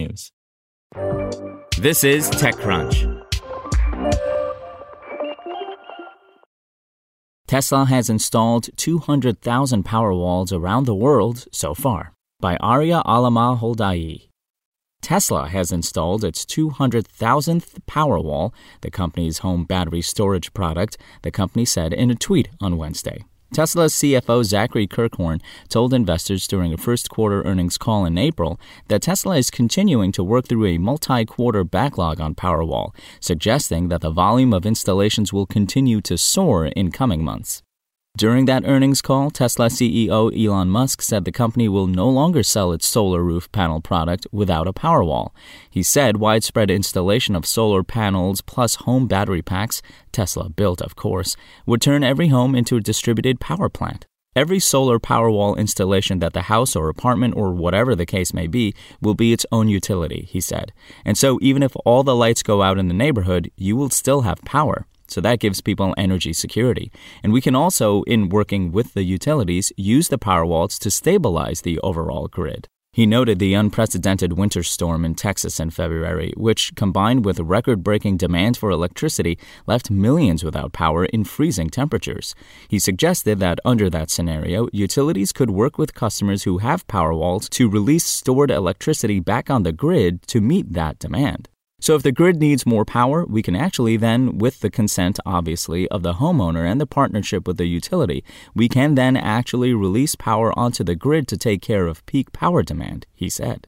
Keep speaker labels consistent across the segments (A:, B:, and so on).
A: technews.
B: This is TechCrunch.
A: Tesla has installed 200,000 Powerwalls around the world so far. By Aria Alamalhodaei. Tesla has installed its 200,000th Powerwall, the company's home battery storage product, the company said in a tweet on Wednesday. Tesla's CFO Zachary Kirkhorn told investors during a first quarter earnings call in April that Tesla is continuing to work through a multi quarter backlog on Powerwall, suggesting that the volume of installations will continue to soar in coming months. During that earnings call, Tesla CEO Elon Musk said the company will no longer sell its solar roof panel product without a Powerwall. He said widespread installation of solar panels plus home battery packs, Tesla built of course, would turn every home into a distributed power plant. Every solar Powerwall installation that the house or apartment or whatever the case may be will be its own utility, he said. And so even if all the lights go out in the neighborhood, you will still have power. So that gives people energy security. And we can also, in working with the utilities, use the power Powerwalls to stabilize the overall grid. He noted the unprecedented winter storm in Texas in February, which, combined with record breaking demand for electricity, left millions without power in freezing temperatures. He suggested that under that scenario, utilities could work with customers who have Powerwalls to release stored electricity back on the grid to meet that demand. So if the grid needs more power, we can actually then, with the consent obviously of the homeowner and the partnership with the utility, we can then actually release power onto the grid to take care of peak power demand, he said.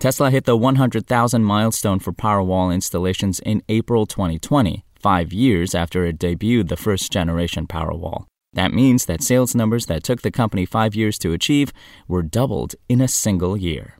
A: Tesla hit the 100,000 milestone for Powerwall installations in April 2020, five years after it debuted the first generation Powerwall. That means that sales numbers that took the company five years to achieve were doubled in a single year.